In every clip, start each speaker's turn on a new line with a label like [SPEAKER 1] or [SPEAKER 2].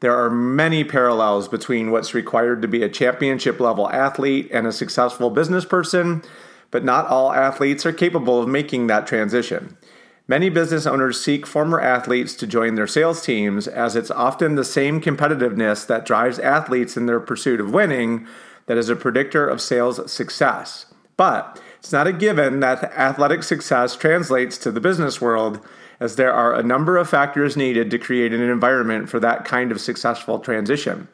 [SPEAKER 1] There are many parallels between what's required to be a championship level athlete and a successful business person but not all athletes are capable of making that transition. Many business owners seek former athletes to join their sales teams, as it's often the same competitiveness that drives athletes in their pursuit of winning that is a predictor of sales success. But it's not a given that athletic success translates to the business world, as there are a number of factors needed to create an environment for that kind of successful transition.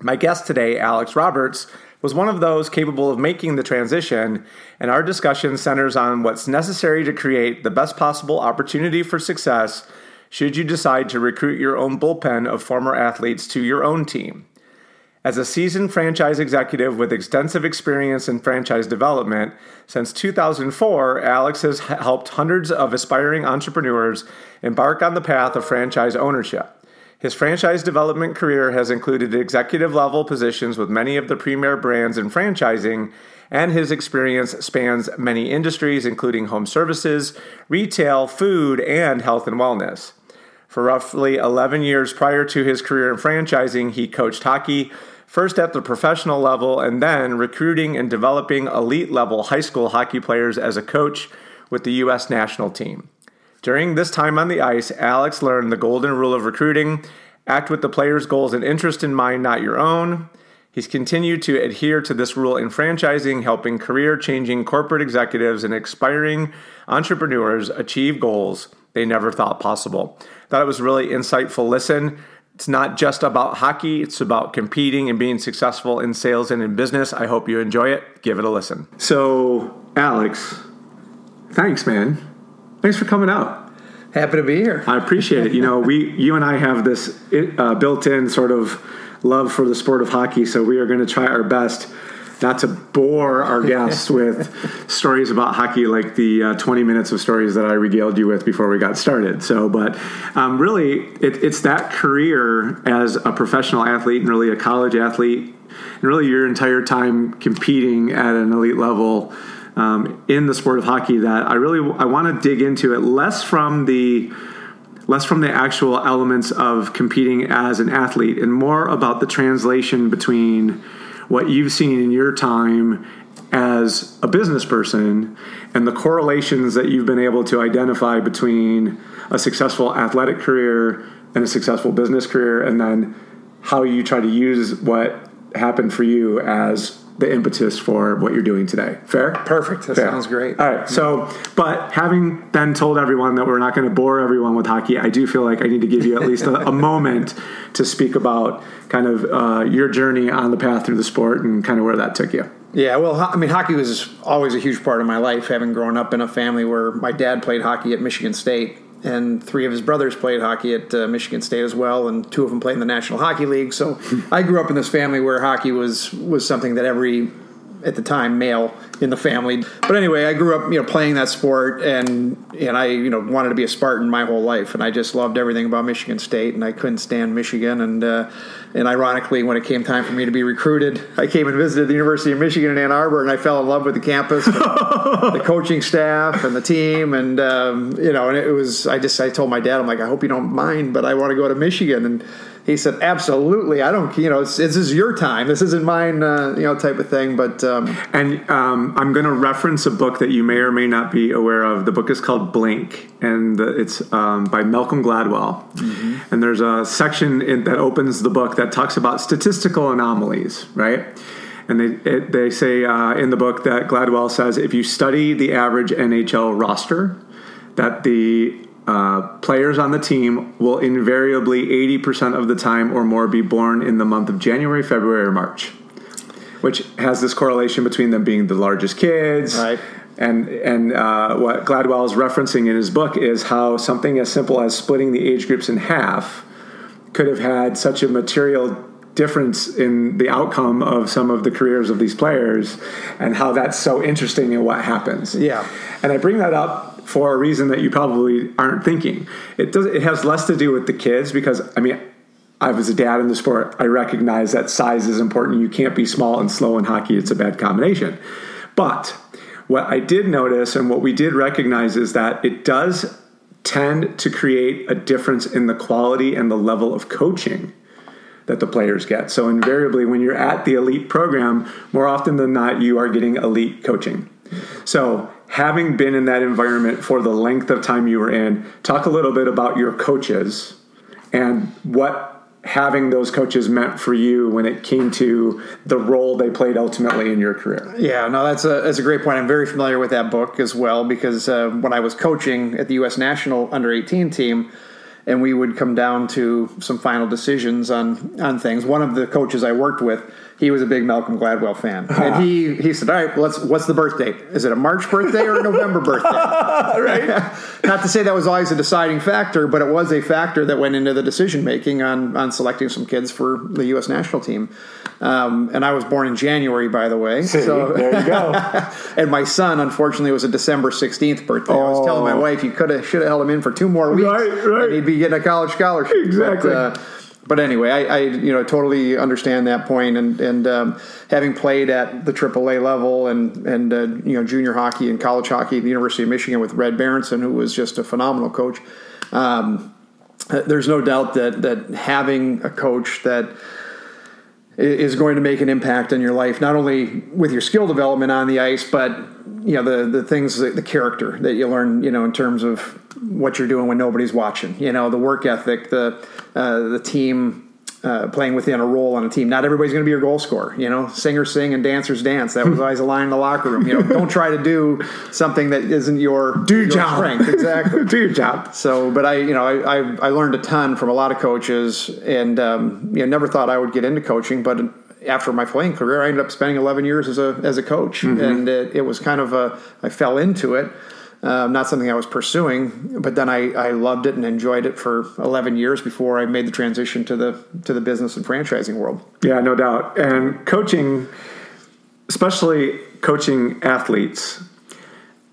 [SPEAKER 1] My guest today, Alex Roberts, was one of those capable of making the transition, and our discussion centers on what's necessary to create the best possible opportunity for success should you decide to recruit your own bullpen of former athletes to your own team. As a seasoned franchise executive with extensive experience in franchise development, since 2004, Alex has helped hundreds of aspiring entrepreneurs embark on the path of franchise ownership. His franchise development career has included executive level positions with many of the premier brands in franchising, and his experience spans many industries, including home services, retail, food, and health and wellness. For roughly 11 years prior to his career in franchising, he coached hockey, first at the professional level, and then recruiting and developing elite level high school hockey players as a coach with the U.S. national team. During this time on the ice, Alex learned the golden rule of recruiting act with the player's goals and interest in mind, not your own. He's continued to adhere to this rule in franchising, helping career changing corporate executives and aspiring entrepreneurs achieve goals they never thought possible. Thought it was really insightful listen. It's not just about hockey, it's about competing and being successful in sales and in business. I hope you enjoy it. Give it a listen. So, Alex, thanks, man. Thanks for coming out.
[SPEAKER 2] Happy to be here.
[SPEAKER 1] I appreciate it. You know, we, you and I have this uh, built-in sort of love for the sport of hockey, so we are going to try our best not to bore our guests with stories about hockey like the uh, 20 minutes of stories that I regaled you with before we got started. So, but um, really, it, it's that career as a professional athlete and really a college athlete, and really your entire time competing at an elite level um, in the sport of hockey that I really I want to dig into it less from the less from the actual elements of competing as an athlete and more about the translation between what you've seen in your time as a business person and the correlations that you've been able to identify between a successful athletic career and a successful business career and then how you try to use what happened for you as the impetus for what you're doing today. Fair?
[SPEAKER 2] Perfect. That
[SPEAKER 1] Fair.
[SPEAKER 2] sounds great.
[SPEAKER 1] All right. So, but having then told everyone that we're not going to bore everyone with hockey, I do feel like I need to give you at least a, a moment to speak about kind of uh, your journey on the path through the sport and kind of where that took you.
[SPEAKER 2] Yeah, well, I mean, hockey was always a huge part of my life, having grown up in a family where my dad played hockey at Michigan State. And three of his brothers played hockey at uh, Michigan State as well, and two of them played in the National Hockey League. So I grew up in this family where hockey was was something that every at the time male in the family. But anyway, I grew up, you know, playing that sport, and and I, you know, wanted to be a Spartan my whole life, and I just loved everything about Michigan State, and I couldn't stand Michigan, and uh, and ironically, when it came time for me to be recruited, I came and visited the University of Michigan in Ann Arbor, and I fell in love with the campus, the coaching staff, and the team, and um, you know, and it was. I just I told my dad, I'm like, I hope you don't mind, but I want to go to Michigan, and he said, "Absolutely, I don't. You know, this is your time. This isn't mine. Uh, you know, type of thing." But um,
[SPEAKER 1] and um, I'm going to reference a book that you may or may not be aware of. The book is called Blink, and it's um, by Malcolm Gladwell. Mm-hmm. And there's a section in, that opens the book that talks about statistical anomalies, right? And they it, they say uh, in the book that Gladwell says if you study the average NHL roster, that the uh, players on the team will invariably 80% of the time or more be born in the month of January, February, or March, which has this correlation between them being the largest kids.
[SPEAKER 2] Right.
[SPEAKER 1] And and uh, what Gladwell is referencing in his book is how something as simple as splitting the age groups in half could have had such a material difference in the outcome of some of the careers of these players, and how that's so interesting in what happens.
[SPEAKER 2] Yeah.
[SPEAKER 1] And I bring that up for a reason that you probably aren't thinking. It does. It has less to do with the kids because I mean, I was a dad in the sport. I recognize that size is important. You can't be small and slow in hockey. It's a bad combination. But what I did notice and what we did recognize is that it does tend to create a difference in the quality and the level of coaching that the players get. So invariably when you're at the elite program, more often than not you are getting elite coaching. So having been in that environment for the length of time you were in, talk a little bit about your coaches and what having those coaches meant for you when it came to the role they played ultimately in your career.
[SPEAKER 2] Yeah, no, that's a that's a great point. I'm very familiar with that book as well because uh, when I was coaching at the U.S. national under 18 team, and we would come down to some final decisions on on things. One of the coaches I worked with he was a big Malcolm Gladwell fan, and he he said, "All right, let's. What's the birthday? Is it a March birthday or a November birthday?"
[SPEAKER 1] right.
[SPEAKER 2] Not to say that was always a deciding factor, but it was a factor that went into the decision making on on selecting some kids for the U.S. national team. Um, and I was born in January, by the way.
[SPEAKER 1] See, so there you go.
[SPEAKER 2] and my son, unfortunately, was a December sixteenth birthday. Oh. I was telling my oh. wife, you could have should have held him in for two more weeks,
[SPEAKER 1] right, right.
[SPEAKER 2] and he'd be getting a college scholarship.
[SPEAKER 1] Exactly. But, uh,
[SPEAKER 2] but anyway, I, I, you know totally understand that point, and and um, having played at the AAA level and and uh, you know junior hockey and college hockey at the University of Michigan with Red Berenson, who was just a phenomenal coach. Um, there's no doubt that that having a coach that is going to make an impact on your life, not only with your skill development on the ice, but you know the the things, the character that you learn, you know, in terms of what you're doing when nobody's watching. You know, the work ethic, the uh, the team uh, playing within a role on a team. Not everybody's going to be your goal scorer. You know, singers sing and dancers dance. That was always a line in the locker room. You know, don't try to do something that isn't your
[SPEAKER 1] do your,
[SPEAKER 2] your
[SPEAKER 1] job.
[SPEAKER 2] strength. Exactly,
[SPEAKER 1] do your job.
[SPEAKER 2] So, but I, you know, I, I, I learned a ton from a lot of coaches, and um, you know, never thought I would get into coaching, but after my playing career, I ended up spending 11 years as a as a coach, mm-hmm. and it, it, was kind of a I fell into it. Um, not something I was pursuing, but then I, I loved it and enjoyed it for 11 years before I made the transition to the to the business and franchising world.
[SPEAKER 1] Yeah, no doubt. And coaching, especially coaching athletes,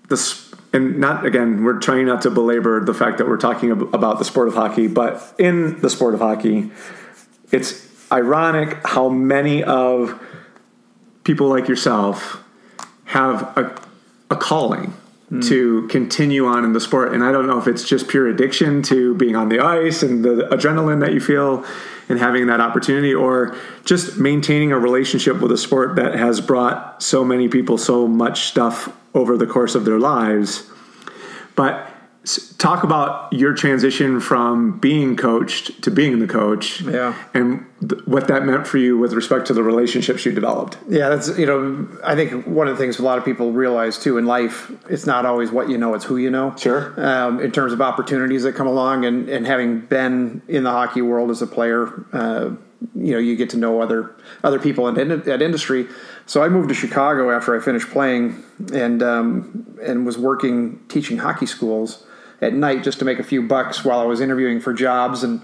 [SPEAKER 1] this and not again, we're trying not to belabor the fact that we're talking about the sport of hockey, but in the sport of hockey, it's ironic how many of people like yourself have a, a calling mm. to continue on in the sport. And I don't know if it's just pure addiction to being on the ice and the adrenaline that you feel and having that opportunity, or just maintaining a relationship with a sport that has brought so many people so much stuff over the course of their lives. But talk about your transition from being coached to being the coach
[SPEAKER 2] yeah.
[SPEAKER 1] and th- what that meant for you with respect to the relationships you developed.
[SPEAKER 2] Yeah that's you know i think one of the things a lot of people realize too in life it's not always what you know it's who you know.
[SPEAKER 1] Sure.
[SPEAKER 2] Um, in terms of opportunities that come along and, and having been in the hockey world as a player uh, you know you get to know other other people in that industry. So I moved to Chicago after I finished playing and um, and was working teaching hockey schools at night just to make a few bucks while I was interviewing for jobs and.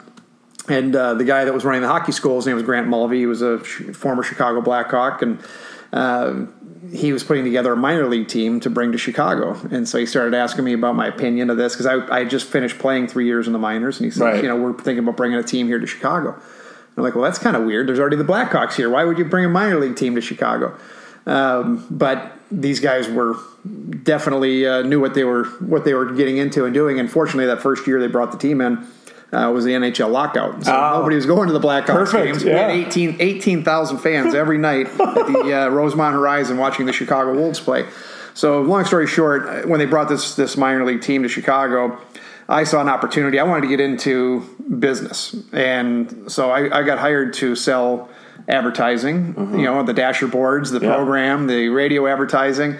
[SPEAKER 2] And uh, the guy that was running the hockey school, his name was Grant Mulvey. He was a sh- former Chicago Blackhawk, and uh, he was putting together a minor league team to bring to Chicago. And so he started asking me about my opinion of this because I, I just finished playing three years in the minors. And he said,
[SPEAKER 1] Right.
[SPEAKER 2] you know, we're thinking about bringing a team here to Chicago. I'm like, well, that's kind of weird. There's already the Blackhawks here. Why would you bring a minor league team to Chicago? Um, but these guys were definitely uh, knew what they were what they were getting into and doing. And fortunately, that first year they brought the team in uh, was the NHL lockout, so
[SPEAKER 1] Oh.
[SPEAKER 2] nobody was going to the Blackhawks
[SPEAKER 1] Perfect,
[SPEAKER 2] games. We
[SPEAKER 1] yeah.
[SPEAKER 2] had 18 18,000 fans every night at the uh, Rosemont Horizon watching the Chicago Wolves play. So, long story short, uh, when they brought this this minor league team to Chicago, I saw an opportunity. I wanted to get into business, and so I, I got hired to sell advertising. You know, the dasher boards, the
[SPEAKER 1] Yeah.
[SPEAKER 2] program, the radio advertising,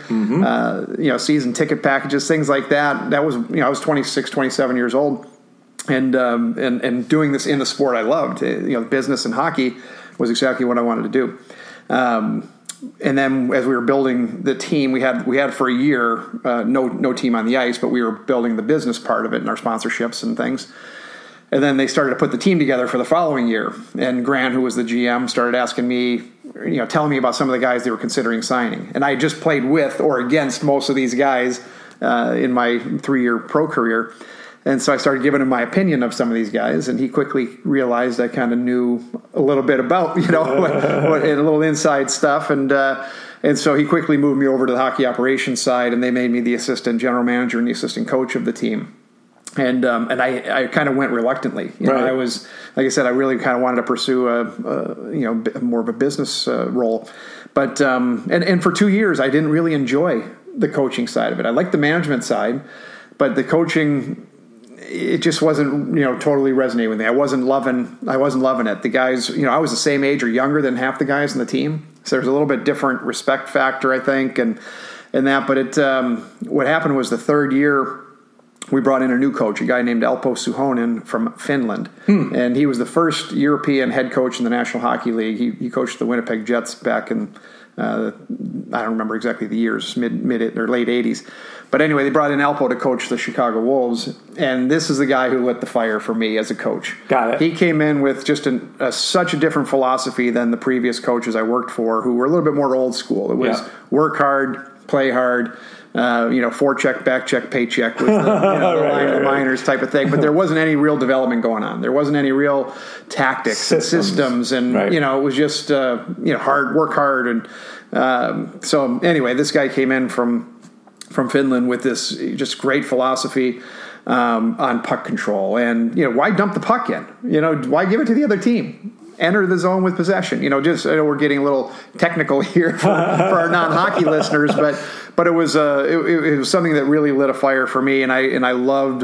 [SPEAKER 2] uh, you know, season ticket packages, things like that. That was you know I was 26, 27 years old and um, and and doing this in the sport I loved, uh, you know, business and hockey was exactly what I wanted to do. Um, and then as we were building the team, we had we had for a year uh, no no team on the ice, but we were building the business part of it and our sponsorships and things. And then they started to put the team together for the following year. And Grant, who was the GM, started asking me, you know, telling me about some of the guys they were considering signing. And I had just played with or against most of these guys uh, in my three year pro career. And so I started giving him my opinion of some of these guys, and he quickly realized I kind of knew a little bit about, you know, what, and a little inside stuff. And uh, and so he quickly moved me over to the hockey operations side, and they made me the assistant general manager and the assistant coach of the team and um, and I, I kind of went reluctantly. You know, I was like I said, I really kind of wanted to pursue a, a you know more of a business uh, role, but um, and and for two years I didn't really enjoy the coaching side of it. I liked the management side, but the coaching it just wasn't you know totally resonating with me. I wasn't loving I wasn't loving it. The guys you know I was the same age or younger than half the guys on the team, so there's a little bit different respect factor I think and and that. But it um, what happened was the third year we brought in a new coach, a guy named Alpo Suhonen from Finland, and he was the first European head coach in the National Hockey League. He, he coached the Winnipeg Jets back in uh, I don't remember exactly the years, mid mid or late '80s. But anyway, they brought in Alpo to coach the Chicago Wolves, and this is the guy who lit the fire for me as a coach.
[SPEAKER 1] Got it.
[SPEAKER 2] He came in with just an, a, such a different philosophy than the previous coaches I worked for, who were a little bit more old school. It was
[SPEAKER 1] Yeah.
[SPEAKER 2] work hard, play hard. Uh, you know, forecheck, back check, paycheck was the, you know, the
[SPEAKER 1] Right,
[SPEAKER 2] line of the
[SPEAKER 1] right, right.
[SPEAKER 2] type of thing. But there wasn't any real development going on. There wasn't any real tactics
[SPEAKER 1] Systems.
[SPEAKER 2] and systems, and
[SPEAKER 1] Right.
[SPEAKER 2] you know, it was just uh, you know hard work hard. And um, so anyway, this guy came in from from Finland with this just great philosophy um, on puck control. And, you know, why dump the puck in? You know, why give it to the other team? Enter the zone with possession. You know, just I know we're getting a little technical here for, for our non-hockey listeners, but but it was uh, it, it was something that really lit a fire for me, and I and I loved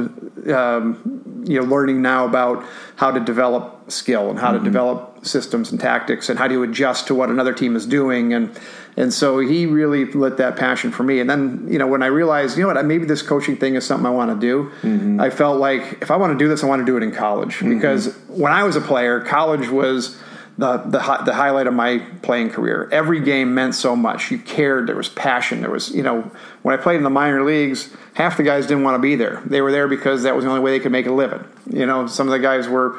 [SPEAKER 2] um, you know learning now about how to develop skill and how to mm-hmm. develop systems and tactics and how do you adjust to what another team is doing. And and so he really lit that passion for me. And then you know when i realized you know what maybe this coaching thing is something i want to do mm-hmm. i felt like if i want to do this i want to do it in college. Mm-hmm. Because when i was a player college was the, the hi- the highlight of my playing career. Every game meant so much. You cared. There was passion. There was, you know, when I played in the minor leagues, half the guys didn't want to be there. They were there because that was the only way they could make a living. You know, some of the guys were,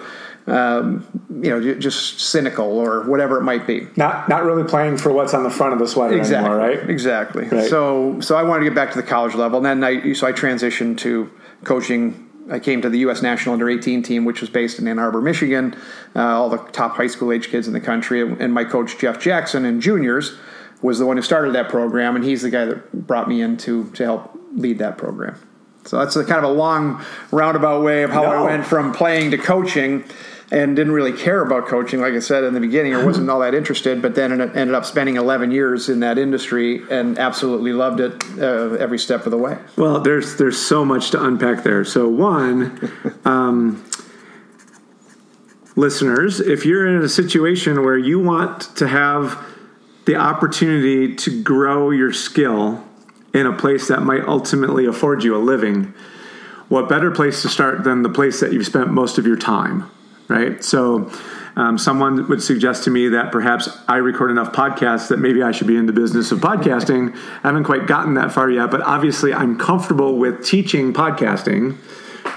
[SPEAKER 2] um, you know, just cynical or whatever it might be.
[SPEAKER 1] Not not really playing for what's on the front of the sweater
[SPEAKER 2] Exactly.
[SPEAKER 1] anymore, right?
[SPEAKER 2] Exactly.
[SPEAKER 1] Right.
[SPEAKER 2] So so I wanted to get back to the college level, and then I so I transitioned to coaching. I came to the U.S. National Under 18 team, which was based in Ann Arbor, Michigan. Uh, all the top high school age kids in the country, and my coach Jeff Jackson in juniors was the one who started that program, and he's the guy that brought me in to to help lead that program. So that's a kind of a long roundabout way of how I went from playing to coaching and didn't really care about coaching, like I said in the beginning, or wasn't all that interested, but then ended ended up spending 11 years in that industry and absolutely loved it uh, every step of the way.
[SPEAKER 3] Well, there's there's so much to unpack there. So one, um, listeners, if you're in a situation where you want to have the opportunity to grow your skill in a place that might ultimately afford you a living, what better place to start than the place that you've spent most of your time, right? So. Um, someone would suggest to me that perhaps I record enough podcasts that maybe I should be in the business of podcasting. I haven't quite gotten that far yet, but obviously I'm comfortable with teaching podcasting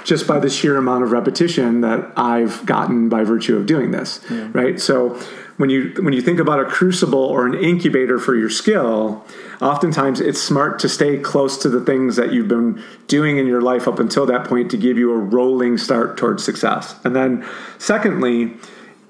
[SPEAKER 1] just by the sheer amount of repetition that I've gotten by virtue of doing this, yeah. right? So when you when you think about a crucible or an incubator for your skill, oftentimes it's smart to stay close to the things that you've been doing in your life up until that point to give you a rolling start towards success. And then secondly,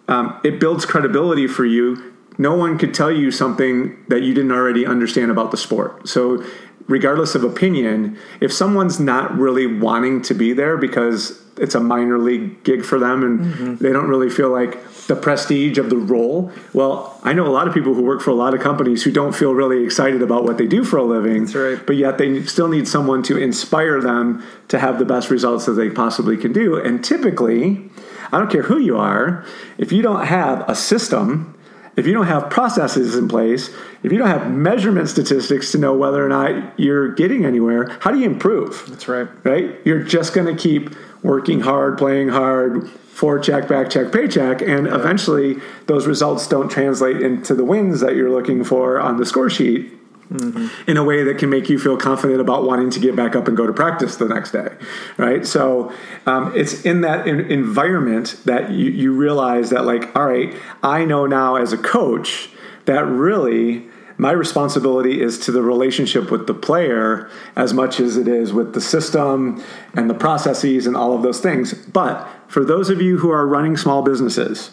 [SPEAKER 1] um, it builds credibility for you. No one could tell you something that you didn't already understand about the sport. So regardless of opinion, if someone's not really wanting to be there because it's a minor league gig for them and mm-hmm. they don't really feel like the prestige of the role. Well, I know a lot of people who work for a lot of companies who don't feel really excited about what they do for a living.
[SPEAKER 2] That's right.
[SPEAKER 1] But yet they still need someone to inspire them to have the best results that they possibly can do. And typically, I don't care who you are, if you don't have a system if you don't have processes in place, if you don't have measurement statistics to know whether or not you're getting anywhere, how do you improve?
[SPEAKER 2] That's right.
[SPEAKER 1] Right? You're just going to keep working hard, playing hard, forecheck, back check, paycheck, and yeah. eventually those results don't translate into the wins that you're looking for on the score sheet. Mm-hmm. in a way that can make you feel confident about wanting to get back up and go to practice the next day, right? So um, it's in that in- environment that you, you realize that, like, all right, I know now as a coach that really my responsibility is to the relationship with the player as much as it is with the system and the processes and all of those things. But for those of you who are running small businesses,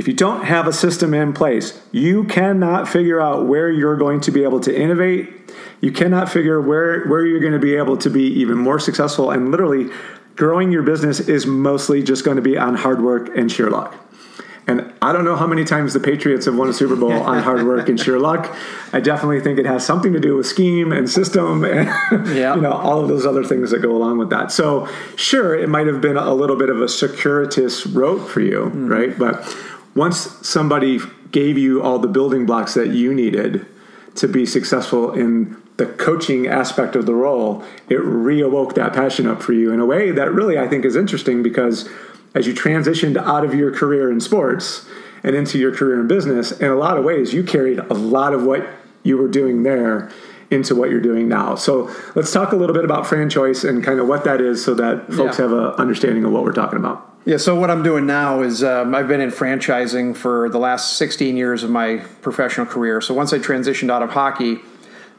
[SPEAKER 1] if you don't have a system in place, you cannot figure out where you're going to be able to innovate. You cannot figure where, where you're going to be able to be even more successful. And literally, growing your business is mostly just going to be on hard work and sheer luck. And I don't know how many times the Patriots have won a Super Bowl on hard work and sheer luck. I definitely think it has something to do with scheme and system and yeah. you know all of those other things that go along with that. So sure, it might have been a little bit of a circuitous route for you, mm-hmm. right? But once somebody gave you all the building blocks that you needed to be successful in the coaching aspect of the role, it reawoke that passion up for you in a way that really I think is interesting because as you transitioned out of your career in sports and into your career in business, in a lot of ways, you carried a lot of what you were doing there into what you're doing now. So let's talk a little bit about franchise and kind of what that is so that folks yeah. have an understanding of what we're talking about.
[SPEAKER 2] Yeah, so what I'm doing now is um, I've been in franchising for the last 16 years of my professional career. So once I transitioned out of hockey,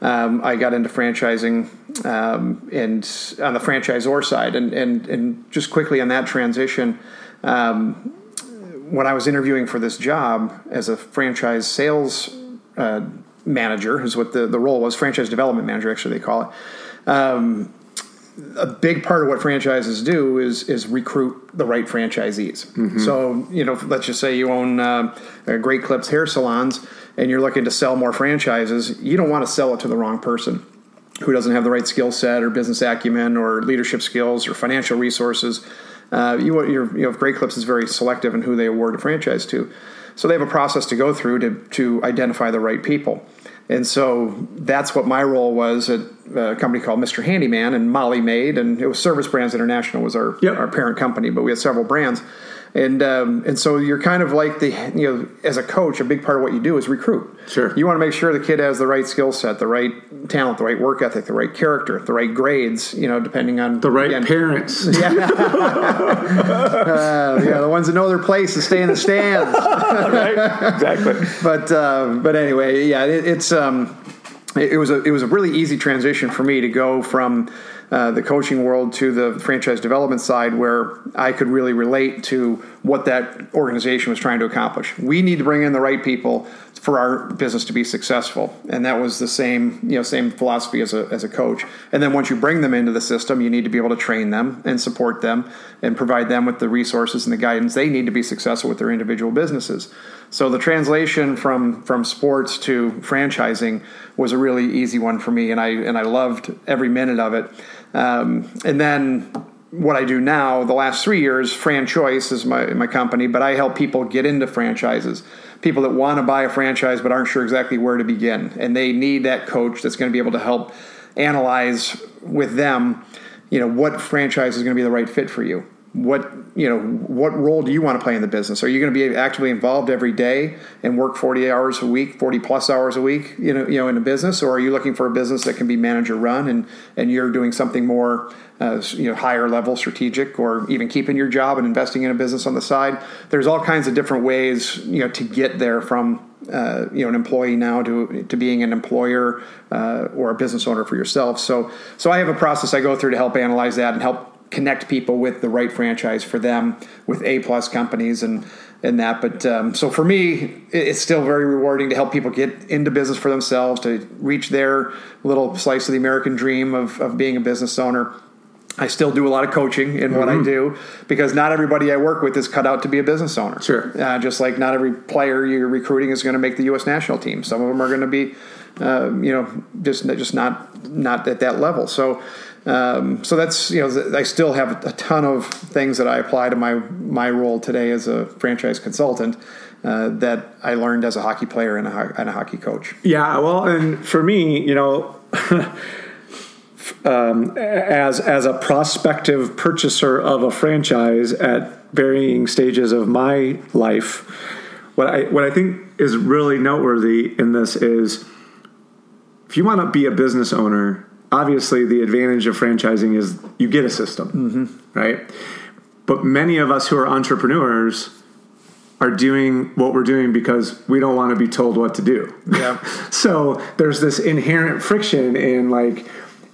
[SPEAKER 2] um, I got into franchising um, and on the franchisor side. And, and, and just quickly on that transition, um, when I was interviewing for this job as a franchise sales uh, manager, is what the, the role was, franchise development manager, actually, they call it um, a big part of what franchises do is is recruit the right franchisees. Mm-hmm. So you know, let's just say you own uh, Great Clips hair salons, and you're looking to sell more franchises. You don't want to sell it to the wrong person who doesn't have the right skill set or business acumen or leadership skills or financial resources. Uh, you, you know, Great Clips is very selective in who they award a franchise to. So they have a process to go through to, to identify the right people. And so that's what my role was at a company called Mr. Handyman and Molly Maid, and it was Service Brands International was our yep. our parent company, but we had several brands and um, and so you're kind of like the you know as a coach a big part of what you do is recruit.
[SPEAKER 1] Sure.
[SPEAKER 2] You want to make sure the kid has the right skill set the right talent the right work ethic the right character the right grades you know depending on
[SPEAKER 1] the right again, parents.
[SPEAKER 2] Yeah. Uh, yeah the ones that know their place to stay in the stands.
[SPEAKER 1] Right exactly.
[SPEAKER 2] But uh, but anyway yeah it, it's um it, it was a it was a really easy transition for me to go from uh, the coaching world to the franchise development side where I could really relate to what that organization was trying to accomplish. We need to bring in the right people for our business to be successful, and that was the same you know same philosophy as a as a coach. And then once you bring them into the system, you need to be able to train them and support them and provide them with the resources and the guidance they need to be successful with their individual businesses. So the translation from from sports to franchising was a really easy one for me, and I and I loved every minute of it. Um, and then what I do now, the last three years, FranChoice is my, my company, but I help people get into franchises. People that want to buy a franchise but aren't sure exactly where to begin. And they need that coach that's going to be able to help analyze with them, you know, what franchise is going to be the right fit for you. What you know what role do you want to play in the business? Are you going to be actively involved every day and work 40 hours a week 40 plus hours a week you know you know in a business? Or are you looking for a business that can be manager run and and you're doing something more uh, you know higher level strategic or even keeping your job and investing in a business on the side? There's all kinds of different ways you know to get there from uh, you know an employee now to to being an employer uh, or a business owner for yourself. So so I have a process I go through to help analyze that and help connect people with the right franchise for them with A plus companies and and that. But um, so for me, it's still very rewarding to help people get into business for themselves to reach their little slice of the American dream of, of being a business owner. I still do a lot of coaching in mm-hmm. what I mm-hmm. do because not everybody I work with is cut out to be a business owner.
[SPEAKER 1] Sure.
[SPEAKER 2] Uh, just like not every player you're recruiting is going to make the U.S. national team. Some of them are going to be, uh, you know, just just not not at that level. So um, so that's you know I still have a ton of things that I apply to my my role today as a franchise consultant uh, that I learned as a hockey player and a, and a hockey coach.
[SPEAKER 1] Yeah, well, and for me, you know. um, as as a prospective purchaser of a franchise at varying stages of my life, what I what I think is really noteworthy in this is if you want to be a business owner obviously the advantage of franchising is you get a system, mm-hmm. right? But many of us who are entrepreneurs are doing what we're doing because we don't want to be told what to do.
[SPEAKER 2] Yeah.
[SPEAKER 1] so there's this inherent friction in like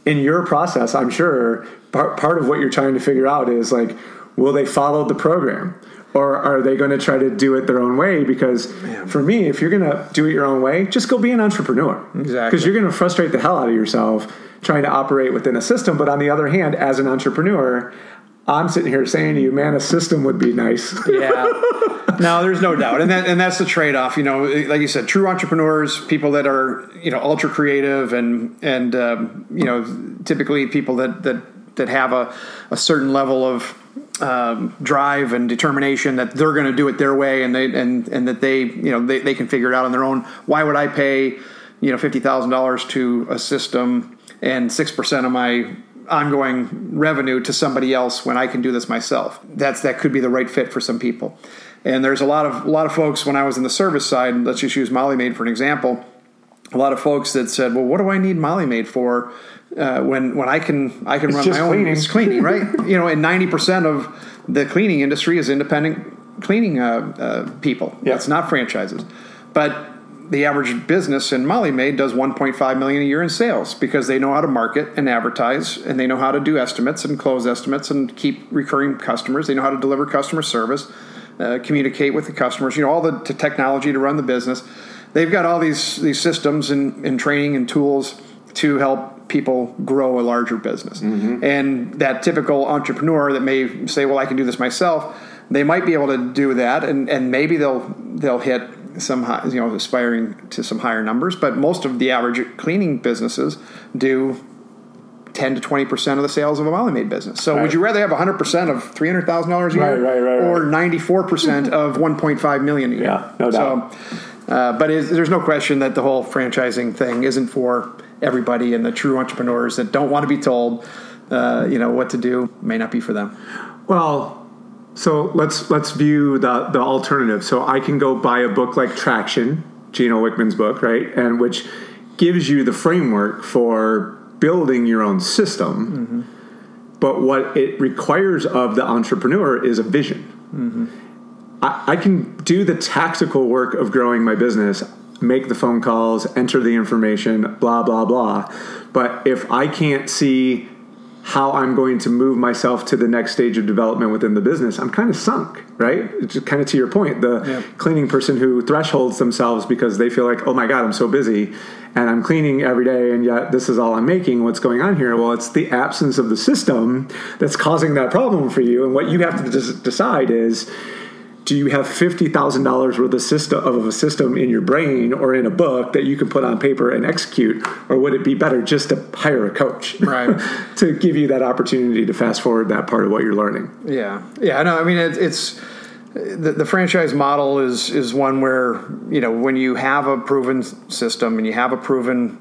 [SPEAKER 1] in your process, I'm sure part, part of what you're trying to figure out is like will they follow the program? or are they going to try to do it their own way? Because Man. for me, if you're going to do it your own way, just go be an entrepreneur.
[SPEAKER 2] Exactly.
[SPEAKER 1] Because you're going to frustrate the hell out of yourself trying to operate within a system. But on the other hand, as an entrepreneur, I'm sitting here saying to you, man, a system would be nice.
[SPEAKER 2] yeah. No, there's no doubt, and that, and that's the trade off. You know, like you said, true entrepreneurs, people that are you know ultra creative, and and um, you know typically people that that that have a, a certain level of um, drive and determination that they're going to do it their way, and they and and that they you know they, they can figure it out on their own. Why would I pay you know fifty thousand dollars to a system? And 6% of my ongoing revenue to somebody else when I can do this myself. That's that could be the right fit for some people. And there's a lot of a lot of folks when I was in the service side, let's just use Molly Maid for an example. A lot of folks that said, "Well, what do I need Molly Maid for?" Uh, when when I can I can
[SPEAKER 1] it's
[SPEAKER 2] run my own
[SPEAKER 1] cleaning.
[SPEAKER 2] it's cleaning, right? you know, and ninety percent of the cleaning industry is independent cleaning uh, uh, people.
[SPEAKER 1] Yeah.
[SPEAKER 2] It's not franchises, but the average business in Molly Maid does 1.5 million a year in sales because they know how to market and advertise and they know how to do estimates and close estimates and keep recurring customers. They know how to deliver customer service, uh, communicate with the customers. You know all the technology to run the business. They've got all these these systems and, and training and tools to help people grow a larger business. Mm-hmm. And that typical entrepreneur that may say, "Well, I can do this myself." They might be able to do that, and, and maybe they'll they'll hit some high, you know aspiring to some higher numbers, but most of the average cleaning businesses do 10 to 20 percent of the sales of a Molly Maid business. So, right. would you rather have 100 percent of 300 thousand dollars a
[SPEAKER 1] year, right, right,
[SPEAKER 2] or 94 percent of 1.5 million a year?
[SPEAKER 1] Yeah, no doubt.
[SPEAKER 2] So, uh, but there's no question that the whole franchising thing isn't for everybody, and the true entrepreneurs that don't want to be told, uh, you know, what to do may not be for them.
[SPEAKER 1] Well, so let's let's view the the alternative. So I can go buy a book like Traction, Gino Wickman's book, right, and which gives you the framework for building your own system. Mm-hmm. But what it requires of the entrepreneur is a vision. Mm-hmm. I, I can do the tactical work of growing my business, make the phone calls, enter the information, blah blah blah. But if I can't see how I'm going to move myself to the next stage of development within the business, I'm kind of sunk, right? It's kind of to your point, the yep. cleaning person who thresholds themselves because they feel like, oh my God, I'm so busy and I'm cleaning every day and yet this is all I'm making. What's going on here? Well, it's the absence of the system that's causing that problem for you. And what you have to decide is, do you have fifty thousand dollars worth of system of a system in your brain or in a book that you can put on paper and execute, or would it be better just to hire a coach,
[SPEAKER 2] right,
[SPEAKER 1] to give you that opportunity to fast forward that part of what you're learning?
[SPEAKER 2] Yeah, yeah, I know. I mean, it, it's the, the, franchise model is is one where you know when you have a proven system and you have a proven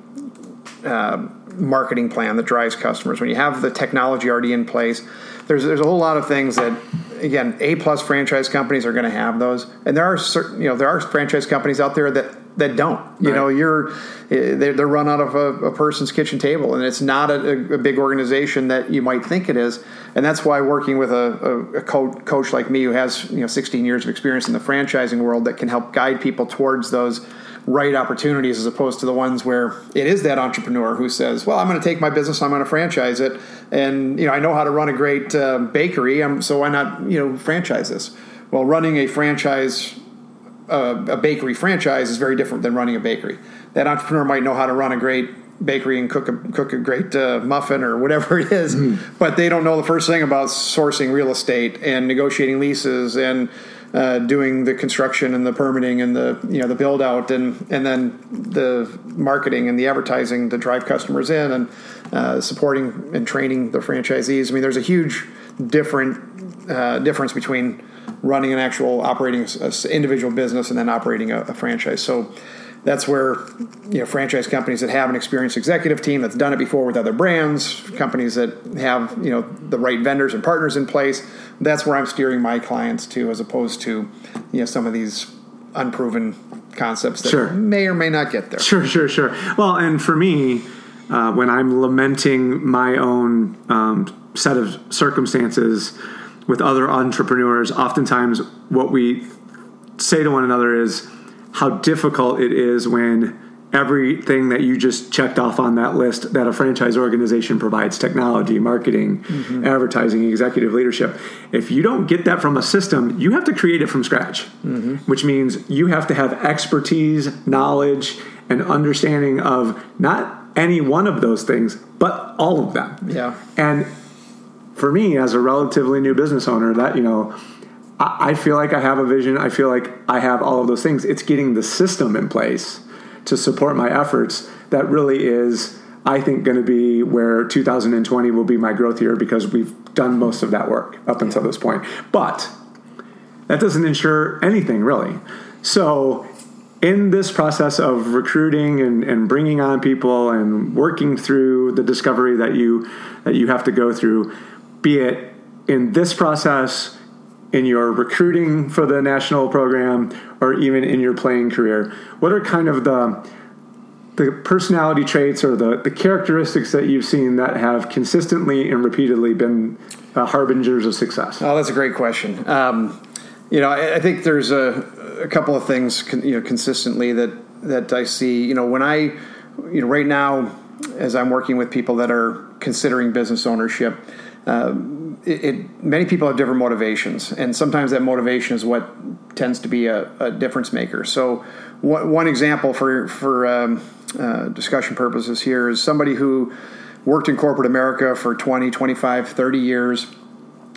[SPEAKER 2] uh, marketing plan that drives customers, when you have the technology already in place, there's there's a whole lot of things that again A plus franchise companies are going to have those, and there are certain you know there are franchise companies out there that that don't. You right. know, you're eh, they're, they're, run out of a, a, person's kitchen table, and it's not a, a, big organization that you might think it is. And that's why working with a, a coach, coach like me who has you know 16 years of experience in the franchising world that can help guide people towards those right opportunities as opposed to the ones where it is that entrepreneur who says, "Well, I'm going to take my business, I'm going to franchise it, and you know I know how to run a great uh, bakery, I'm, so why not you know franchise this?" Well, running a franchise, uh, a bakery franchise, is very different than running a bakery. That entrepreneur might know how to run a great bakery and cook a cook a great uh, muffin or whatever it is, mm. but they don't know the first thing about sourcing real estate and negotiating leases and uh, doing the construction and the permitting and the you know the build out and and then the marketing and the advertising to drive customers in and uh, supporting and training the franchisees. I mean, there's a huge different uh, difference between running an actual operating individual business and then operating a, a franchise. So that's where you know franchise companies that have an experienced executive team that's done it before with other brands, companies that have you know the right vendors and partners in place. That's where I'm steering my clients to, as opposed to you know some of these unproven concepts that sure. may or may not get there.
[SPEAKER 1] Sure, sure, sure. Well, and for me, uh, when I'm lamenting my own um, set of circumstances with other entrepreneurs, oftentimes what we say to one another is how difficult it is when everything that you just checked off on that list that a franchise organization provides technology, marketing, mm-hmm. advertising, executive leadership. If you don't get that from a system, you have to create it from scratch, mm-hmm. which means you have to have expertise, knowledge, and understanding of not any one of those things, but all of them.
[SPEAKER 2] Yeah.
[SPEAKER 1] And for me, as a relatively new business owner, that, you know, I feel like I have a vision. I feel like I have all of those things. It's getting the system in place to support my efforts that really is, I think, going to be where 2020 will be my growth year because we've done most of that work up until this point. But that doesn't ensure anything really. So, in this process of recruiting and, and bringing on people and working through the discovery that you that you have to go through, be it in this process in your recruiting for the national program or even in your playing career? What are kind of the the personality traits or the, the characteristics that you've seen that have consistently and repeatedly been uh, harbingers of success?
[SPEAKER 2] Oh, that's a great question. Um, you know, I, I, think there's a, a couple of things, con, you know, consistently that that I see. You know, when I, you know, right now, as I'm working with people that are considering business ownership. Um, it, it, many people have different motivations, and sometimes that motivation is what tends to be a, a difference maker. So, one, one example for for um, uh, discussion purposes here is somebody who worked in corporate America for 20, 25, 30 years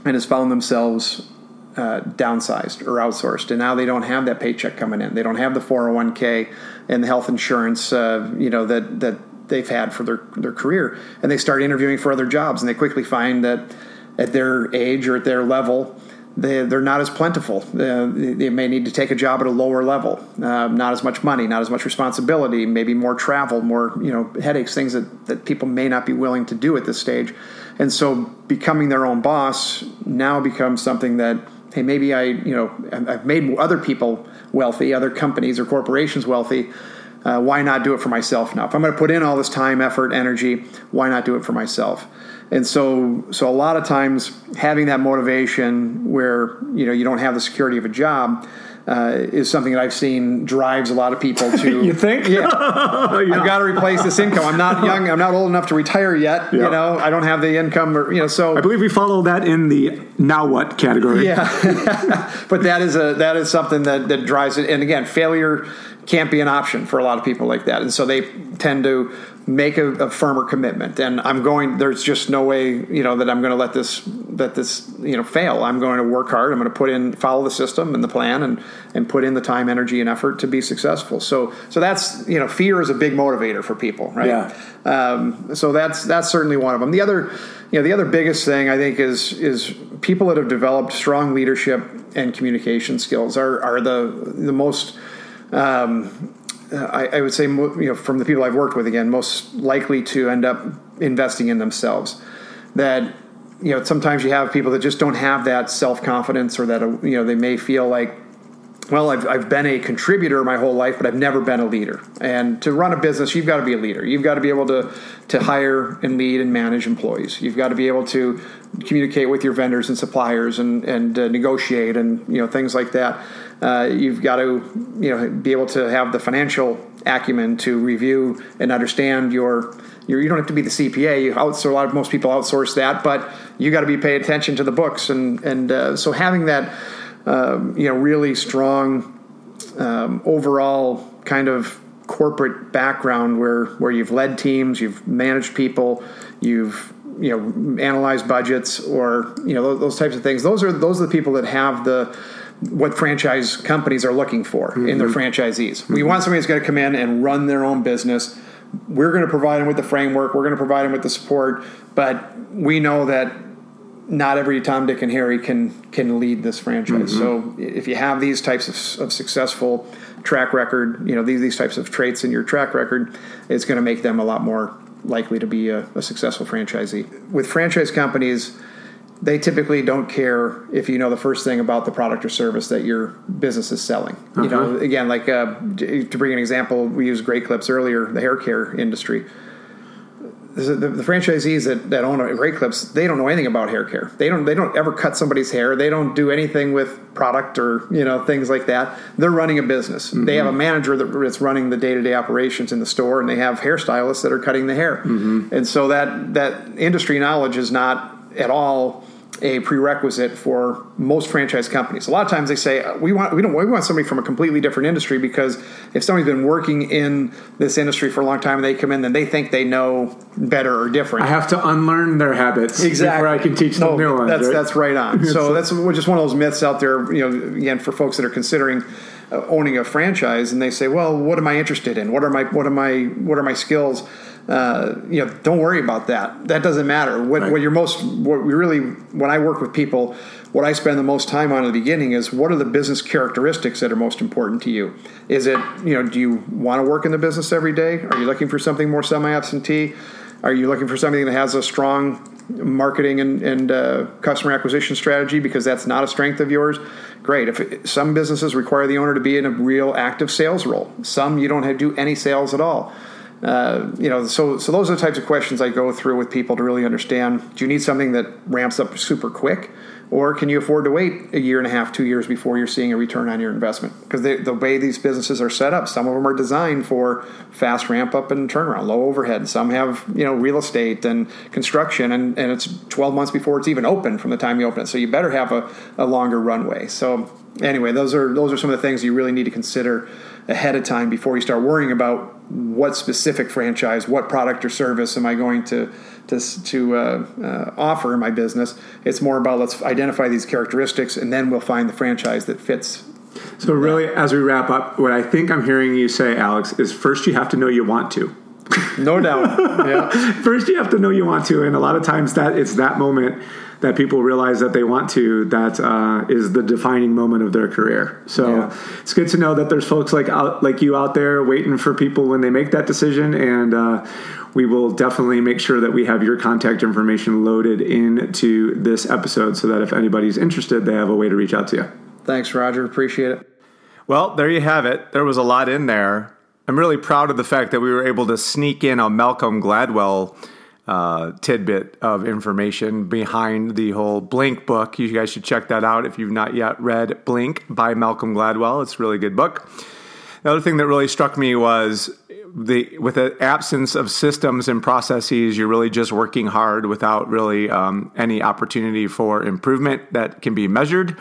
[SPEAKER 2] and has found themselves uh, downsized or outsourced, and now they don't have that paycheck coming in. They don't have the 401k and the health insurance, uh, you know, that that they've had for their their career, and they start interviewing for other jobs, and they quickly find that at their age or at their level, they, they're not as plentiful. Uh, they may need to take a job at a lower level, uh, not as much money, not as much responsibility, maybe more travel, more you know headaches, things that, that people may not be willing to do at this stage. And so, becoming their own boss now becomes something that hey, maybe I you know I've made other people wealthy, other companies or corporations wealthy. Uh, why not do it for myself now? If I'm going to put in all this time, effort, energy, why not do it for myself? And so, so a lot of times having that motivation where you know you don't have the security of a job uh, is something that I've seen drives a lot of people to.
[SPEAKER 1] you think?
[SPEAKER 2] Yeah. yeah. I've got to replace this income. I'm not young. I'm not old enough to retire yet. Yeah. You know, I don't have the income. Or, you know, so
[SPEAKER 1] I believe we follow that in the now what category.
[SPEAKER 2] Yeah, but that is a that is something that that drives it. And again, failure can't be an option for a lot of people like that, and so they tend to make a, a, firmer commitment. And i'm going there's just no way you know that i'm going to let this that this you know fail. I'm going to work hard. I'm going to put in follow the system and the plan and and put in the time energy and effort to be successful. So so that's you know fear is a big motivator for people right?
[SPEAKER 1] Yeah.
[SPEAKER 2] Um, so that's that's certainly one of them. The other you know the other biggest thing i think is is people that have developed strong leadership and communication skills are are the the most um, I, I, would say, you know, from the people I've worked with, again, most likely to end up investing in themselves. That you know, sometimes you have people that just don't have that self confidence, or that you know they may feel like well, I've, I've been a contributor my whole life, but I've never been a leader. And to run a business, you've got to be a leader. You've got to be able to, to hire and lead and manage employees. You've got to be able to communicate with your vendors and suppliers and, and uh, negotiate and you know things like that. Uh, you've got to you know be able to have the financial acumen to review and understand your, you don't have to be the CPA. You outsource a lot of most people outsource that, but you got to be paying attention to the books and and uh, so having that um, you know, really strong um, overall kind of corporate background where where you've led teams, you've managed people, you've you know analyzed budgets, or you know those, those types of things. Those are those are the people that have the what franchise companies are looking for mm-hmm. in their mm-hmm. franchisees. Mm-hmm. We want somebody who's going to come in and run their own business. We're going to provide them with the framework. We're going to provide them with the support, but we know that not every Tom, Dick, and Harry can can lead this franchise. Mm-hmm. So if you have these types of, of, successful track record, you know these these types of traits in your track record, it's going to make them a lot more likely to be a, a successful franchisee. With franchise companies, they typically don't care if you know the first thing about the product or service that your business is selling. Uh-huh. You know, uh-huh. again, like uh, to bring an example, we used Great Clips earlier, the hair care industry the, the, franchisees that, that own Great Clips, they don't know anything about hair care. They don't they don't ever cut somebody's hair. They don't do anything with product or you know things like that. They're running a business. Mm-hmm. They have a manager that's running the day to day operations in the store, and they have hairstylists that are cutting the hair. Mm-hmm. And so that that industry knowledge is not at all a prerequisite for most franchise companies. A lot of times they say uh, we want we don't we want somebody from a completely different industry because if somebody's been working in this industry for a long time and they come in, then they think they know better or different.
[SPEAKER 3] I have to unlearn their habits exactly. before I can teach them no, new ones.
[SPEAKER 2] That's
[SPEAKER 3] right?
[SPEAKER 2] that's right on. so that's just one of those myths out there. You know, again for folks that are considering uh, owning a franchise and they say, well, what am I interested in? What are my what are my what are my skills? Uh, you know, don't worry about that. That doesn't matter. What, right. what you're most, what we really, when I work with people, what I spend the most time on in the beginning is what are the business characteristics that are most important to you? Is it, you know, do you want to work in the business every day? Are you looking for something more semi absentee? Are you looking for something that has a strong marketing and, and uh, customer acquisition strategy because that's not a strength of yours? Great. If it, some businesses require the owner to be in a real active sales role, some you don't have to do any sales at all. Uh, you know, so so those are the types of questions I go through with people to really understand. Do you need something that ramps up super quick, or can you afford to wait a year and a half, two years before you're seeing a return on your investment? Because the way these businesses are set up, some of them are designed for fast ramp up and turnaround, low overhead. Some have you know real estate and construction, and, and it's 12 months before it's even open from the time you open it. So you better have a, a longer runway. So anyway, those are those are some of the things you really need to consider ahead of time before you start worrying about what specific franchise, what product or service am I going to to, to uh, uh, offer in my business. It's more about let's identify these characteristics, and then we'll find the franchise that fits.
[SPEAKER 3] So, really, as we wrap up, what I think I'm hearing you say, Alex, is first you have to know you want to.
[SPEAKER 2] No doubt.
[SPEAKER 3] Yeah. first, you have to know you want to, and a lot of times that it's that moment that people realize that they want to that uh, is the defining moment of their career. So yeah. it's good to know that there's folks like out, like you out there waiting for people when they make that decision, and uh, we will definitely make sure that we have your contact information loaded into this episode so that if anybody's interested, they have a way to reach out to you.
[SPEAKER 2] Thanks, Roger. Appreciate it.
[SPEAKER 1] Well, there you have it. There was a lot in there. I'm really proud of the fact that we were able to sneak in a Malcolm Gladwell uh, tidbit of information behind the whole Blink book. You guys should check that out if you've not yet read Blink by Malcolm Gladwell. It's a really good book. The other thing that really struck me was the with the absence of systems and processes, you're really just working hard without really um, any opportunity for improvement that can be measured.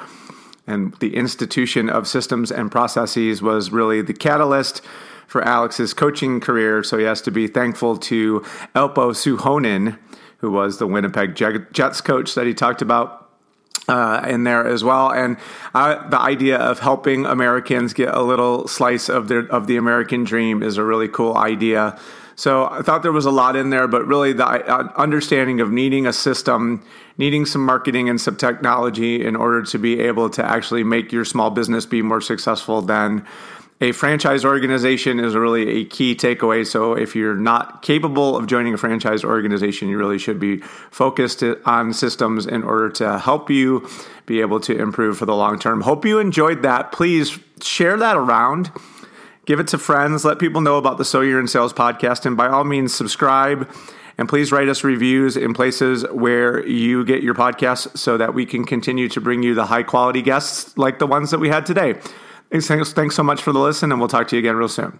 [SPEAKER 1] And the institution of systems and processes was really the catalyst for Alex's coaching career. So he has to be thankful to Alpo Suhonen, who was the Winnipeg Jets coach that he talked about. Uh, in there as well, and uh, the idea of helping Americans get a little slice of their of the American dream is a really cool idea. So I thought there was a lot in there, but really the uh, understanding of needing a system, needing some marketing and some technology in order to be able to actually make your small business be more successful than a franchise organization is really a key takeaway. So if you're not capable of joining a franchise organization, you really should be focused on systems in order to help you be able to improve for the long term. Hope you enjoyed that. Please share that around. Give it to friends. Let people know about the So You're in Sales podcast. And by all means, subscribe. And please write us reviews in places where you get your podcasts so that we can continue to bring you the high quality guests like the ones that we had today. Thanks, thanks so much for the listen, and we'll talk to you again real soon.